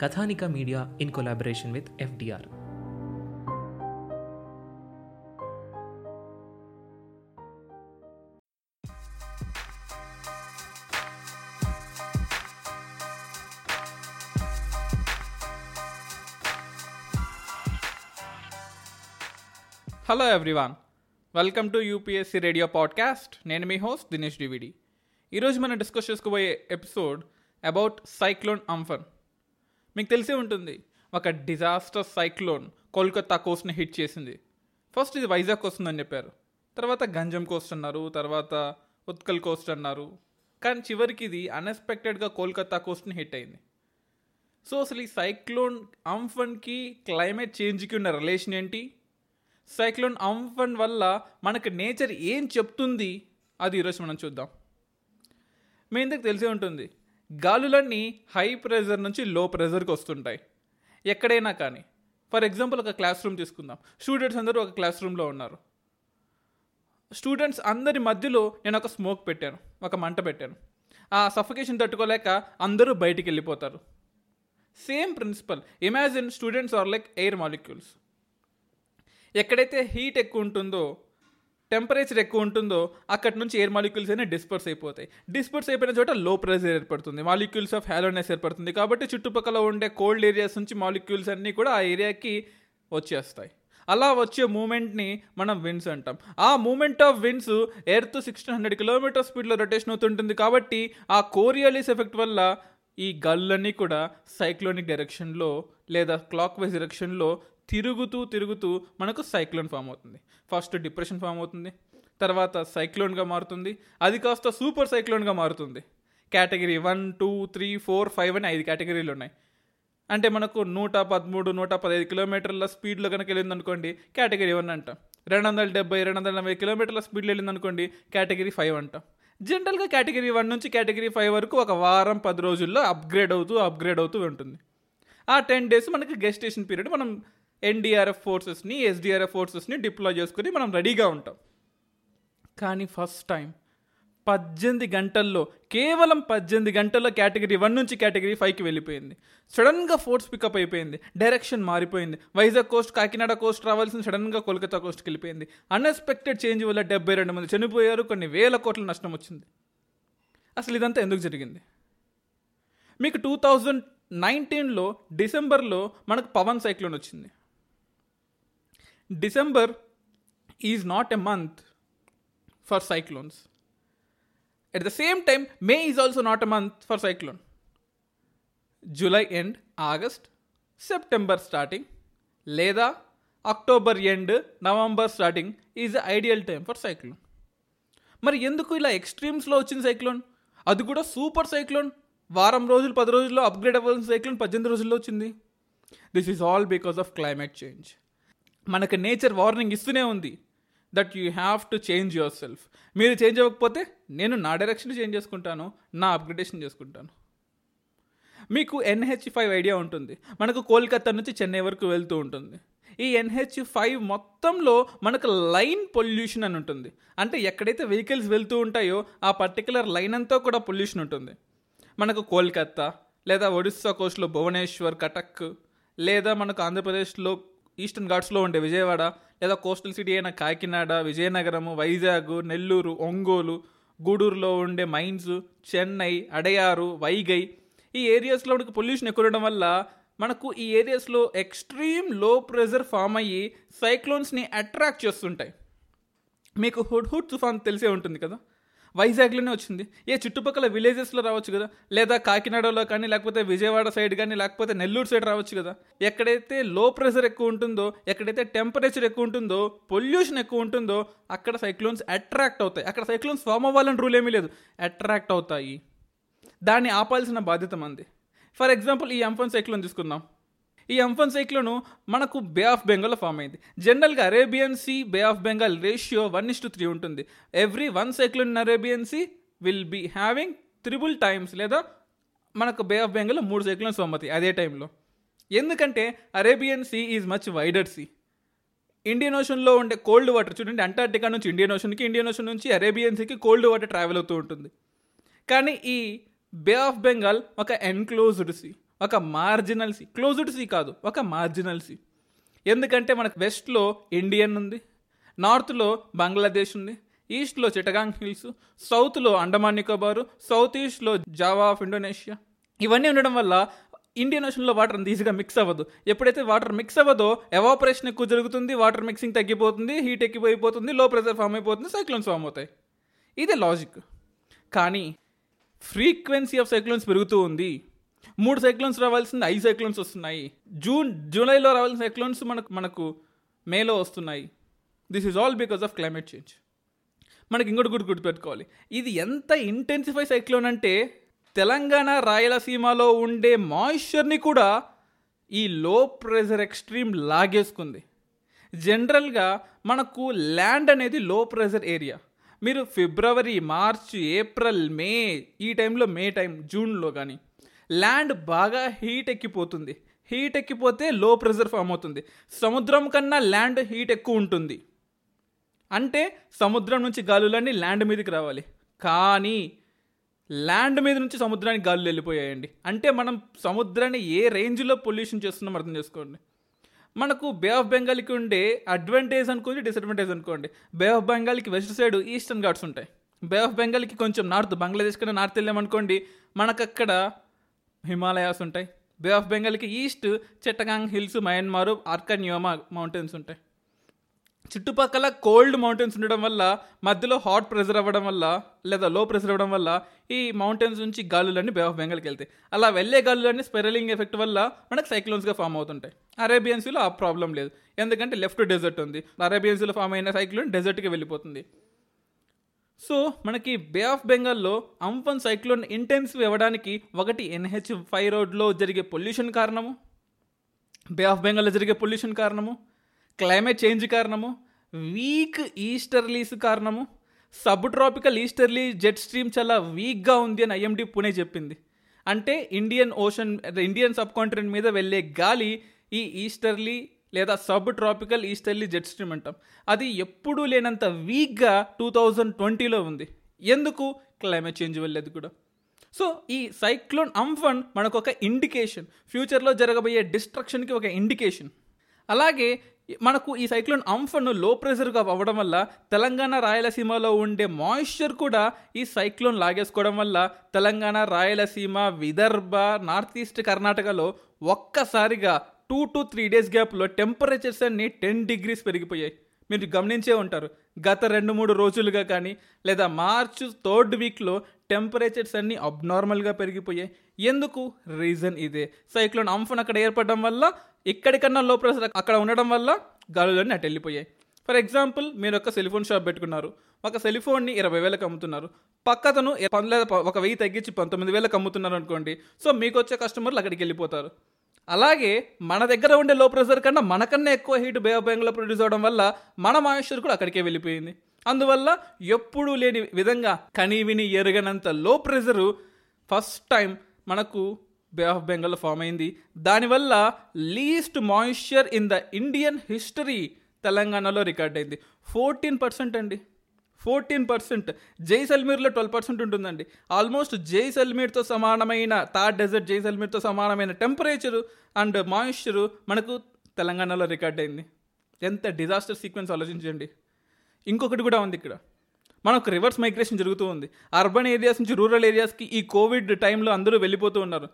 Kathanika media in collaboration with FDR hello everyone welcome to UPSC radio podcast నేను మీ host Dinesh DVD ఈరోజు మనం discuss చేసుకోబోయే episode about cyclone Amphan మీకు తెలిసే ఉంటుంది. ఒక డిజాస్టర్ సైక్లోన్ కోల్కతా కోస్ట్ని హిట్ చేసింది. ఫస్ట్ ఇది వైజాగ్ వస్తుందని చెప్పారు. తర్వాత గంజం కోస్ట్ అన్నారు తర్వాత ఉత్కల్ కోస్ట్ అన్నారు. కానీ చివరికి ఇది అన్ఎక్స్పెక్టెడ్గా కోల్కతా కోస్ట్ని హిట్ అయింది. సో అసలు ఈ సైక్లోన్ అంఫన్కి క్లైమేట్ చేంజ్కి ఉన్న రిలేషన్ ఏంటి? సైక్లోన్ అంఫన్ వల్ల మనకు నేచర్ ఏం చెప్తుంది? అది ఈరోజు మనం చూద్దాం. మీ ఇంతకు తెలిసే ఉంటుంది. గాలులన్నీ హై ప్రెజర్ నుంచి లో ప్రెజర్కి వస్తుంటాయి. ఎక్కడైనా కానీ. ఫర్ ఎగ్జాంపుల్ ఒక క్లాస్ రూమ్ తీసుకుందాం. స్టూడెంట్స్ అందరూ ఒక క్లాస్ రూమ్లో ఉన్నారు. స్టూడెంట్స్ అందరి మధ్యలో నేను ఒక స్మోక్ పెట్టాను. ఒక మంట పెట్టాను. ఆ సఫకేషన్ తట్టుకోలేక అందరూ బయటికి వెళ్ళిపోతారు. Same principle. Imagine students are like air molecules. ఎక్కడైతే హీట్ ఎక్కువ ఉంటుందో టెంపరేచర్ ఎక్కువ ఉంటుందో అక్కడి నుంచి ఎయిర్ మాలిక్యూల్స్ అయినా డిస్పర్స్ అయిపోతాయి. డిస్పర్స్ అయిపోయిన చోట లో ప్రెజర్ ఏర్పడుతుంది. మాలిక్యూల్స్ ఆఫ్ హ్యాలోనెస్ ఏర్పడుతుంది. కాబట్టి చుట్టుపక్కల ఉండే కోల్డ్ ఏరియాస్ నుంచి మాలిక్యూల్స్ అన్నీ కూడా ఆ ఏరియాకి వచ్చేస్తాయి. అలా వచ్చే మూమెంట్ని మనం విన్స్ అంటాం. ఆ moment of winds earth sixteen hundred kilometer స్పీడ్లో రొటేషన్ అవుతుంటుంది. కాబట్టి ఆ కోరియాలిస్ ఎఫెక్ట్ వల్ల ఈ గల్లన్నీ కూడా సైక్లోనిక్ డైరెక్షన్లో లేదా క్లాక్ వైజ్ డైరెక్షన్లో తిరుగుతూ తిరుగుతూ మనకు సైక్లోన్ ఫామ్ అవుతుంది. ఫస్ట్ డిప్రెషన్ ఫామ్ అవుతుంది. తర్వాత సైక్లోన్గా మారుతుంది. అది కాస్త సూపర్ సైక్లోన్గా మారుతుంది. Category one two three four five అని ఐదు కేటగిరీలు ఉన్నాయి. అంటే మనకు నూట పదమూడు నూట పదహైదు కిలోమీటర్ల స్పీడ్లో కనుక వెళ్ళింది అనుకోండి కేటగిరీ వన్ అంటాం. రెండు వందల డెబ్బై రెండు వందల నలభై కిలోమీటర్ల స్పీడ్లో వెళ్ళింది అనుకోండి కేటగిరీ ఫైవ్ అంటాం. జనరల్గా కేటగిరీ వన్ నుంచి కేటగిరీ ఫైవ్ వరకు ఒక వారం పది రోజుల్లో అప్గ్రేడ్ అవుతూ అప్గ్రేడ్ అవుతూ ఉంటుంది. ఆ టెన్ డేస్ మనకి గెస్టేషన్ పీరియడ్ మనం ఎన్డీఆర్ఎఫ్ ఫోర్సెస్ని ఎస్డిఆర్ఎఫ్ ఫోర్సెస్ని డిప్లాయ్ చేసుకుని మనం రెడీగా ఉంటాం. కానీ ఫస్ట్ టైం పద్దెనిమిది గంటల్లో కేవలం పద్దెనిమిది గంటల్లో కేటగిరీ వన్ నుంచి కేటగిరీ ఫైవ్కి వెళ్ళిపోయింది. సడన్గా ఫోర్స్ పికప్ అయిపోయింది. డైరెక్షన్ మారిపోయింది. వైజాగ్ కోస్ట్ కాకినాడ కోస్ట్ రావాల్సిన సడన్గా కోల్కతా కోస్ట్కి వెళ్ళిపోయింది. అన్ఎక్స్పెక్టెడ్ చేంజ్ వల్ల డెబ్బై రెండు మంది చనిపోయారు. కొన్ని వేల కోట్ల నష్టం వచ్చింది. అసలు ఇదంతా ఎందుకు జరిగింది? మీకు టూ థౌజండ్ నైన్టీన్లో డిసెంబర్లో మనకు పవన్ సైక్లోన్ వచ్చింది. December is not a month for cyclones at the same time May is also not a month for cyclone July end August September starting లేదా October end November starting is the ideal time for cyclone మరి ఎందుకు ఇలా ఎక్స్ట్రీమ్స్లో వచ్చింది cyclone అది కూడా super cyclone వారం రోజులు పది రోజుల్లో అప్గ్రేడ్ అవ్వాల్సిన సైక్లోన్ పద్దెనిమిది రోజుల్లో వచ్చింది. This is all because of climate change మనకు నేచర్ వార్నింగ్ ఇస్తూనే ఉంది that you have to change yourself. మీరు చేంజ్ అవ్వకపోతే నేను నా డైరెక్షన్ చేంజ్ చేసుకుంటాను నా అప్గ్రేడేషన్ చేసుకుంటాను. మీకు ఎన్హెచ్ ఫైవ్ ఐడియా ఉంటుంది. మనకు కోల్కతా నుంచి చెన్నై వరకు వెళ్తూ ఉంటుంది. ఈ ఎన్హెచ్ ఫైవ్ మొత్తంలో మనకు లైన్ పొల్యూషన్ అని ఉంటుంది. అంటే ఎక్కడైతే వెహికల్స్ వెళ్తూ ఉంటాయో ఆ పర్టికులర్ లైన్ అంతా కూడా పొల్యూషన్ ఉంటుంది. మనకు కోల్కత్తా లేదా ఒడిస్సా కోస్ట్లో భువనేశ్వర్ కటక్ లేదా మనకు ఆంధ్రప్రదేశ్లో ఈస్టర్న్ ఘాట్స్లో ఉండే విజయవాడ లేదా కోస్టల్ సిటీ అయిన కాకినాడ విజయనగరము వైజాగ్ నెల్లూరు ఒంగోలు గూడూరులో ఉండే మైన్స్ చెన్నై అడయారు వైగై ఈ ఏరియాస్లో మనకు పొల్యూషన్ ఎక్కువ ఉండడం వల్ల మనకు ఈ ఏరియాస్లో ఎక్స్ట్రీమ్లో ప్రెజర్ ఫామ్ అయ్యి సైక్లోన్స్ని అట్రాక్ట్ చేస్తుంటాయి. మీకు హుడ్ హుడ్ తుఫాన్ తెలిసే ఉంటుంది కదా? వైజాగ్లోనే వచ్చింది. ఏ చుట్టుపక్కల విలేజెస్లో రావచ్చు కదా. లేదా కాకినాడలో కానీ లేకపోతే విజయవాడ సైడ్ కానీ లేకపోతే నెల్లూరు సైడ్ రావచ్చు కదా. ఎక్కడైతే లో ప్రెషర్ ఎక్కువ ఉంటుందో ఎక్కడైతే టెంపరేచర్ ఎక్కువ ఉంటుందో పొల్యూషన్ ఎక్కువ ఉంటుందో అక్కడ సైక్లోన్స్ అట్రాక్ట్ అవుతాయి. అక్కడ సైక్లోన్స్ ఫామ్ అవ్వాలని రూల్ ఏమీ లేదు. అట్రాక్ట్ అవుతాయి. దాన్ని ఆపాల్సిన బాధ్యత మంది. ఫర్ ఎగ్జాంపుల్ ఈ ఎంఫోన్ సైక్లోన్ తీసుకుందాం. ఈ ఎంఫన్ సైక్లోను మనకు బే ఆఫ్ బెంగాల్ ఫామ్ అయింది. జనరల్గా Arabian sea bay of Bengal ratio one is to three ఉంటుంది. Every one cyclone in Arabian sea will be having triple times లేదా మనకు బే ఆఫ్ బెంగాల్ మూడు సైక్లోన్స్ సోమతి అదే టైంలో. ఎందుకంటే Arabian sea is much wider sea. Indian ఓషన్లో ఉండే కోల్డ్ వాటర్ చూడండి Antarctica నుంచి ఇండియన్ ఓషన్కి ఇండియన్ ఓషన్ నుంచి అరేబియన్ సీకి కోల్డ్ వాటర్ ట్రావెల్ అవుతూ ఉంటుంది. కానీ ఈ బే ఆఫ్ బెంగాల్ ఒక ఎన్క్లోజ్డ్ సీ. ఒక మార్జినల్ సీ క్లోజ్డ్ సీ కాదు ఒక మార్జినల్ సీ ఎందుకంటే మనకు వెస్ట్లో ఇండియన్ ఉంది నార్త్లో బంగ్లాదేశ్ ఉంది ఈస్ట్లో చిటగాంగ్ హిల్స్ సౌత్లో అండమాన్ నికోబారు సౌత్ ఈస్ట్లో జావా ఆఫ్ ఇండోనేషియా ఇవన్నీ ఉండడం వల్ల ఇండియన్ ఓషన్లో వాటర్ అంత ఈజీగా మిక్స్ అవ్వదు. ఎప్పుడైతే వాటర్ మిక్స్ అవ్వదో ఎవాపరేషన్ ఎక్కువ జరుగుతుంది వాటర్ మిక్సింగ్ తగ్గిపోతుంది హీట్ ఎక్కిపోయిపోతుంది లో ప్రెషర్ ఫామ్ అయిపోతుంది సైక్లోన్స్ ఫామ్ అవుతాయి. ఇదే లాజిక్ కానీ ఫ్రీక్వెన్సీ ఆఫ్ సైక్లోన్స్ పెరుగుతూ ఉంది. మూడు సైక్లోన్స్ రావాల్సింది ఐదు సైక్లోన్స్ వస్తున్నాయి. జూన్ జూలైలో రావాల్సిన సైక్లోన్స్ మనకు మనకు మేలో వస్తున్నాయి. This is all because of climate change మనకి ఇంకోటి గుర్తు గుర్తుపెట్టుకోవాలి. ఇది ఎంత ఇంటెన్సిఫై సైక్లోన్ అంటే తెలంగాణ రాయలసీమలో ఉండే మాయిశ్చర్ని కూడా ఈ లో ప్రెషర్ ఎక్స్ట్రీమ్ లాగేసుకుంది. జనరల్గా మనకు ల్యాండ్ అనేది లో ప్రెషర్ ఏరియా మీరు ఫిబ్రవరి మార్చ్ ఏప్రిల్ మే ఈ టైంలో మే టైం జూన్లో కానీ ల్యాండ్ బాగా హీట్ ఎక్కిపోతుంది. హీట్ ఎక్కిపోతే లో ప్రెజర్ ఫామ్ అవుతుంది. సముద్రం కన్నా ల్యాండ్ హీట్ ఎక్కువ ఉంటుంది. అంటే సముద్రం నుంచి గాలులన్నీ ల్యాండ్ మీదకి రావాలి. కానీ ల్యాండ్ మీద నుంచి సముద్రానికి గాలులు వెళ్ళిపోయాయండి. అంటే మనం సముద్రాన్ని ఏ రేంజ్లో పొల్యూషన్ చేస్తున్నాం అర్థం చేసుకోండి. మనకు బే ఆఫ్ బెంగాల్కి ఉండే అడ్వాంటేజ్ అనుకోండి డిసడ్వాంటేజ్ అనుకోండి. బే ఆఫ్ బెంగాల్కి వెస్ట్ సైడ్ ఈస్టర్న్ ఘాట్స్ ఉంటాయి. బే ఆఫ్ బెంగాల్కి కొంచెం నార్త్ బంగ్లాదేశ్ కన్నా నార్త్ వెళ్ళామనుకోండి మనకు అక్కడ హిమాలయాస్ ఉంటాయి. Bay of బెంగాల్కి east Chittagong hills Myanmar Arakan Yoma mountains ఉంటాయి. చుట్టుపక్కల కోల్డ్ మౌంటైన్స్ ఉండడం వల్ల మధ్యలో హాట్ ప్రెషర్ అవ్వడం వల్ల లేదా లో ప్రెషర్ అవ్వడం వల్ల ఈ మౌంటైన్స్ నుంచి గాలులన్నీ బే ఆఫ్ బెంగాల్కి వెళ్తాయి. అలా వెళ్ళే గాలులన్నీ స్పెరలింగ్ ఎఫెక్ట్ వల్ల మనకు సైక్లోన్స్గా ఫామ్ అవుతుంటాయి. అరేబియన్సీలో ఆ ప్రాబ్లం లేదు. ఎందుకంటే లెఫ్ట్ డెజర్ట్ ఉంది. అరేబియన్సీలో ఫామ్ అయిన సైక్లోన్ డెజర్ట్కి వెళ్ళిపోతుంది. సో మనకి బే ఆఫ్ బెంగాల్లో అంఫన్ సైక్లోన్ ఇంటెన్సివ్ ఇవ్వడానికి ఒకటి ఎన్హెచ్ ఫైవ్ రోడ్లో జరిగే పొల్యూషన్ కారణము బే ఆఫ్ బెంగాల్లో జరిగే పొల్యూషన్ కారణము క్లైమేట్ చేంజ్ కారణము వీక్ ఈస్టర్లీస్ కారణము sub tropical easterly jet stream చాలా వీక్గా ఉంది అని ఐఎండి పుణే చెప్పింది. అంటే Indian ocean Indian sub continent మీద వెళ్ళే గాలి ఈ ఈస్టర్లీ లేదా sub tropical easterly jet stream అంటాం. అది ఎప్పుడూ లేనంత వీక్గా టూ థౌజండ్ ట్వంటీలో ఉంది. ఎందుకు? క్లైమేట్ చేంజ్ వెళ్ళేది కూడా. సో ఈ సైక్లోన్ అంఫన్ మనకు ఒక ఇండికేషన్ ఫ్యూచర్లో జరగబోయే డిస్ట్రక్షన్కి ఒక ఇండికేషన్ అలాగే మనకు ఈ సైక్లోన్ అంఫన్లో ప్రెషర్గా అవ్వడం వల్ల తెలంగాణ రాయలసీమలో ఉండే మాయిశ్చర్ కూడా ఈ సైక్లోన్ లాగేసుకోవడం వల్ల తెలంగాణ రాయలసీమ విదర్భ నార్త్ ఈస్ట్ కర్ణాటకలో ఒక్కసారిగా టూ టు త్రీ డేస్ గ్యాప్లో టెంపరేచర్స్ అన్ని టెన్ డిగ్రీస్ పెరిగిపోయాయి. మీరు గమనించే ఉంటారు. గత రెండు మూడు రోజులుగా కానీ లేదా మార్చ్ థర్డ్ వీక్లో టెంపరేచర్స్ అన్నీ అబ్నార్మల్గా పెరిగిపోయాయి. ఎందుకు? రీజన్ ఇదే. సైక్లోన్ అంఫన్ అక్కడ ఏర్పడడం వల్ల ఎక్కడికన్నా లో ప్రెషర్ అక్కడ ఉండడం వల్ల గాలులన్నీ అటు వెళ్ళిపోయాయి. ఫర్ ఎగ్జాంపుల్ మీరు ఒక సెలిఫోన్ షాప్ పెట్టుకున్నారు. ఒక సెలిఫోన్ని ఇరవై వేలకు అమ్ముతున్నారు. పక్కతను లేదా ఒక వెయ్యి తగ్గించి పంతొమ్మిది వేలకు అమ్ముతున్నారు అనుకోండి సో మీకు వచ్చే కస్టమర్లు అక్కడికి వెళ్ళిపోతారు. అలాగే మన దగ్గర ఉండే లో ప్రెషర్ కన్నా మనకన్నా ఎక్కువ హీట్ బే ఆఫ్ బెంగాల్లో ప్రొడ్యూస్ అవడం వల్ల మన మాయిశ్చర్ కూడా అక్కడికే వెళ్ళిపోయింది. అందువల్ల ఎప్పుడూ లేని విధంగా కనీవిని ఎరగనంత లో ప్రెషరు ఫస్ట్ టైం మనకు బే ఆఫ్ బెంగాల్ ఫామ్ అయింది. దానివల్ల least moisture in the Indian history తెలంగాణలో రికార్డ్ అయింది. ఫోర్టీన్ పర్సెంట్ అండి. Fourteen percent. జైసల్మీర్లో ట్వెల్వ్ పర్సెంట్ ఉంటుందండి. ఆల్మోస్ట్ జైసల్మీర్తో సమానమైన థార్ డెజర్ట్ జైసల్మీర్తో సమానమైన టెంపరేచరు అండ్ మాయిశ్చరు మనకు తెలంగాణలో రికార్డ్ అయింది. ఎంత డిజాస్టర్ సీక్వెన్స్ ఆలోచించండి. ఇంకొకటి కూడా ఉంది ఇక్కడ. మనకు రివర్స్ మైగ్రేషన్ జరుగుతూ ఉంది. అర్బన్ ఏరియాస్ నుంచి రూరల్ ఏరియాస్కి ఈ కోవిడ్ టైంలో అందరూ వెళ్ళిపోతూ ఉన్నారు.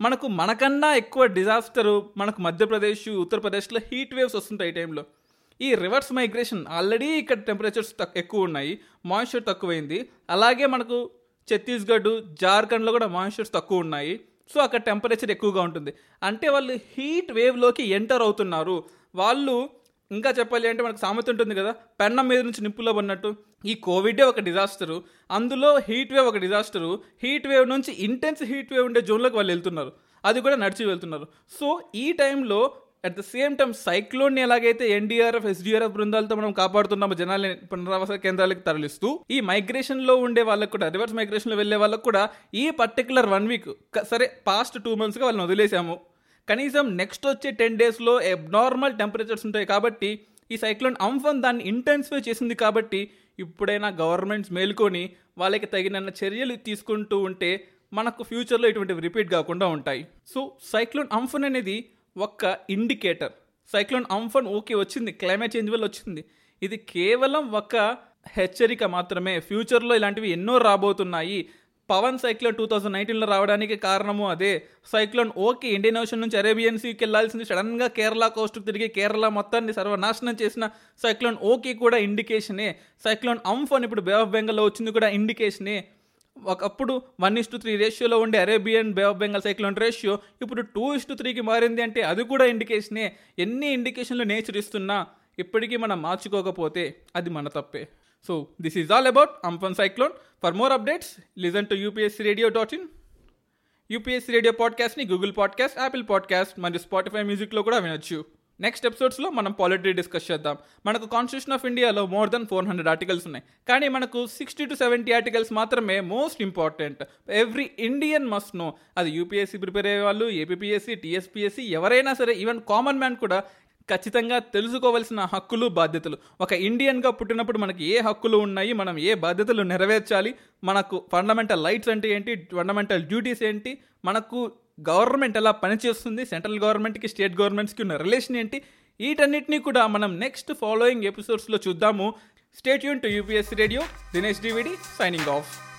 మనకు మనకన్నా ఎక్కువ డిజాస్టరు మనకు మధ్యప్రదేశ్ ఉత్తరప్రదేశ్లో హీట్ వేవ్స్ వస్తుంటాయి ఈ టైంలో. ఈ రివర్స్ మైగ్రేషన్ ఆల్రెడీ ఇక్కడ టెంపరేచర్స్ ఎక్కువ ఉన్నాయి మాయిశ్చర్ తక్కువైంది. అలాగే మనకు ఛత్తీస్గఢ్ జార్ఖండ్లో కూడా మాయిశ్చర్స్ తక్కువ ఉన్నాయి. సో అక్కడ టెంపరేచర్ ఎక్కువగా ఉంటుంది. అంటే వాళ్ళు హీట్ వేవ్లోకి ఎంటర్ అవుతున్నారు. వాళ్ళు ఇంకా చెప్పాలి అంటే మనకు సామెత ఉంటుంది కదా పెన్న మీద నుంచి నిప్పులో పడినట్టు. ఈ కోవిడే ఒక డిజాస్టరు అందులో హీట్ వేవ్ ఒక డిజాస్టరు హీట్ వేవ్ నుంచి ఇంటెన్స్ హీట్ వేవ్ ఉండే జోన్లోకి వాళ్ళు వెళ్తున్నారు. అది కూడా నడిచి వెళ్తున్నారు. సో ఈ టైంలో అట్ ద సేమ్ టైం సైక్లోన్ని ఎలాగైతే ఎన్డీఆర్ఎఫ్ ఎస్డీఆర్ఎఫ్ బృందాలతో మనం కాపాడుతున్నాము జనాలని పునరావాస కేంద్రాలకు తరలిస్తూ ఈ మైగ్రేషన్లో ఉండే వాళ్ళకు కూడా రివర్స్ మైగ్రేషన్లో వెళ్ళే వాళ్ళకు కూడా ఈ పర్టికులర్ వన్ వీక్ సరే పాస్ట్ టూ మంత్స్గా వాళ్ళని వదిలేసాము. కనీసం నెక్స్ట్ వచ్చే టెన్ డేస్లో నార్మల్ టెంపరేచర్స్ ఉంటాయి కాబట్టి ఈ సైక్లోన్ అంఫన్ దాన్ని ఇంటెన్సిఫై చేసింది కాబట్టి ఇప్పుడైనా గవర్నమెంట్స్ మేల్కొని వాళ్ళకి తగిన చర్యలు తీసుకుంటూ ఉంటే మనకు ఫ్యూచర్లో ఇటువంటివి రిపీట్ కాకుండా ఉంటాయి. సో సైక్లోన్ అంఫన్ అనేది ఒక్క ఇండికేటర్ సైక్లోన్ అంఫన్ ఓకే వచ్చింది క్లైమేట్ చేంజ్ వల్ల వచ్చింది. ఇది కేవలం ఒక హెచ్చరిక మాత్రమే. ఫ్యూచర్లో ఇలాంటివి ఎన్నో రాబోతున్నాయి. పవన్ సైక్లోన్ టూ థౌజండ్ నైన్టీన్లో రావడానికి కారణము అదే. సైక్లోన్ ఓకే ఇండియన్ ఓషన్ నుంచి అరేబియన్ సీకి వెళ్ళాల్సింది సడన్గా కేరళ కోస్ట్ తిరిగి కేరళ మొత్తాన్ని సర్వనాశనం చేసిన సైక్లోన్ ఓకే కూడా ఇండికేషనే సైక్లోన్ అంఫన్ ఇప్పుడు బే ఆఫ్ బెంగాల్లో వచ్చింది కూడా ఇండికేషనే ఒకప్పుడు వన్ ఇస్ టు త్రీ రేషియోలో ఉండే Arabian bay of Bengal cyclone ratio ఇప్పుడు టూ ఇస్ టు త్రీకి మారింది అంటే అది కూడా ఇండికేషనే ఎన్ని ఇండికేషన్లు నేచర్ ఇస్తున్నా ఇప్పటికీ మనం మార్చుకోకపోతే అది మన తప్పే. So this is all about Amphan cyclone for more updates listen to UPSC radio dot in UPSC radio పాడ్కాస్ట్ని Google podcast Apple podcast మరియు స్పాటిఫై మ్యూజిక్లో కూడా వినొచ్చు. నెక్స్ట్ ఎపిసోడ్స్లో మనం పాలిటీ డిస్కస్ చేద్దాం. మనకు కాన్స్టిట్యూషన్ ఆఫ్ ఇండియాలో more than four hundred articles ఉన్నాయి. కానీ మనకు సిక్స్టీ టు సెవెంటీ ఆర్టికల్స్ మాత్రమే most important every Indian must know అది యూపీఎస్సీ ప్రిపేర్ అయ్యే వాళ్ళు ఏపీఎస్సీ టీఎస్పీఎస్సీ ఎవరైనా సరే ఈవెన్ కామన్ మ్యాన్ కూడా ఖచ్చితంగా తెలుసుకోవాల్సిన హక్కులు బాధ్యతలు. ఒక ఇండియన్గా పుట్టినప్పుడు మనకి ఏ హక్కులు ఉన్నాయి మనం ఏ బాధ్యతలు నెరవేర్చాలి మనకు ఫండమెంటల్ రైట్స్ అంటే ఏంటి ఫండమెంటల్ డ్యూటీస్ ఏంటి మనకు గవర్నమెంట్ ఎలా పనిచేస్తుంది సెంట్రల్ గవర్నమెంట్కి స్టేట్ గవర్నమెంట్స్కి ఉన్న రిలేషన్ ఏంటి? వీటన్నిటినీ కూడా మనం నెక్స్ట్ ఫాలోయింగ్ ఎపిసోడ్స్లో చూద్దాము. Stay Yoon to UPSC radio Dinesh Dwivedi signing off.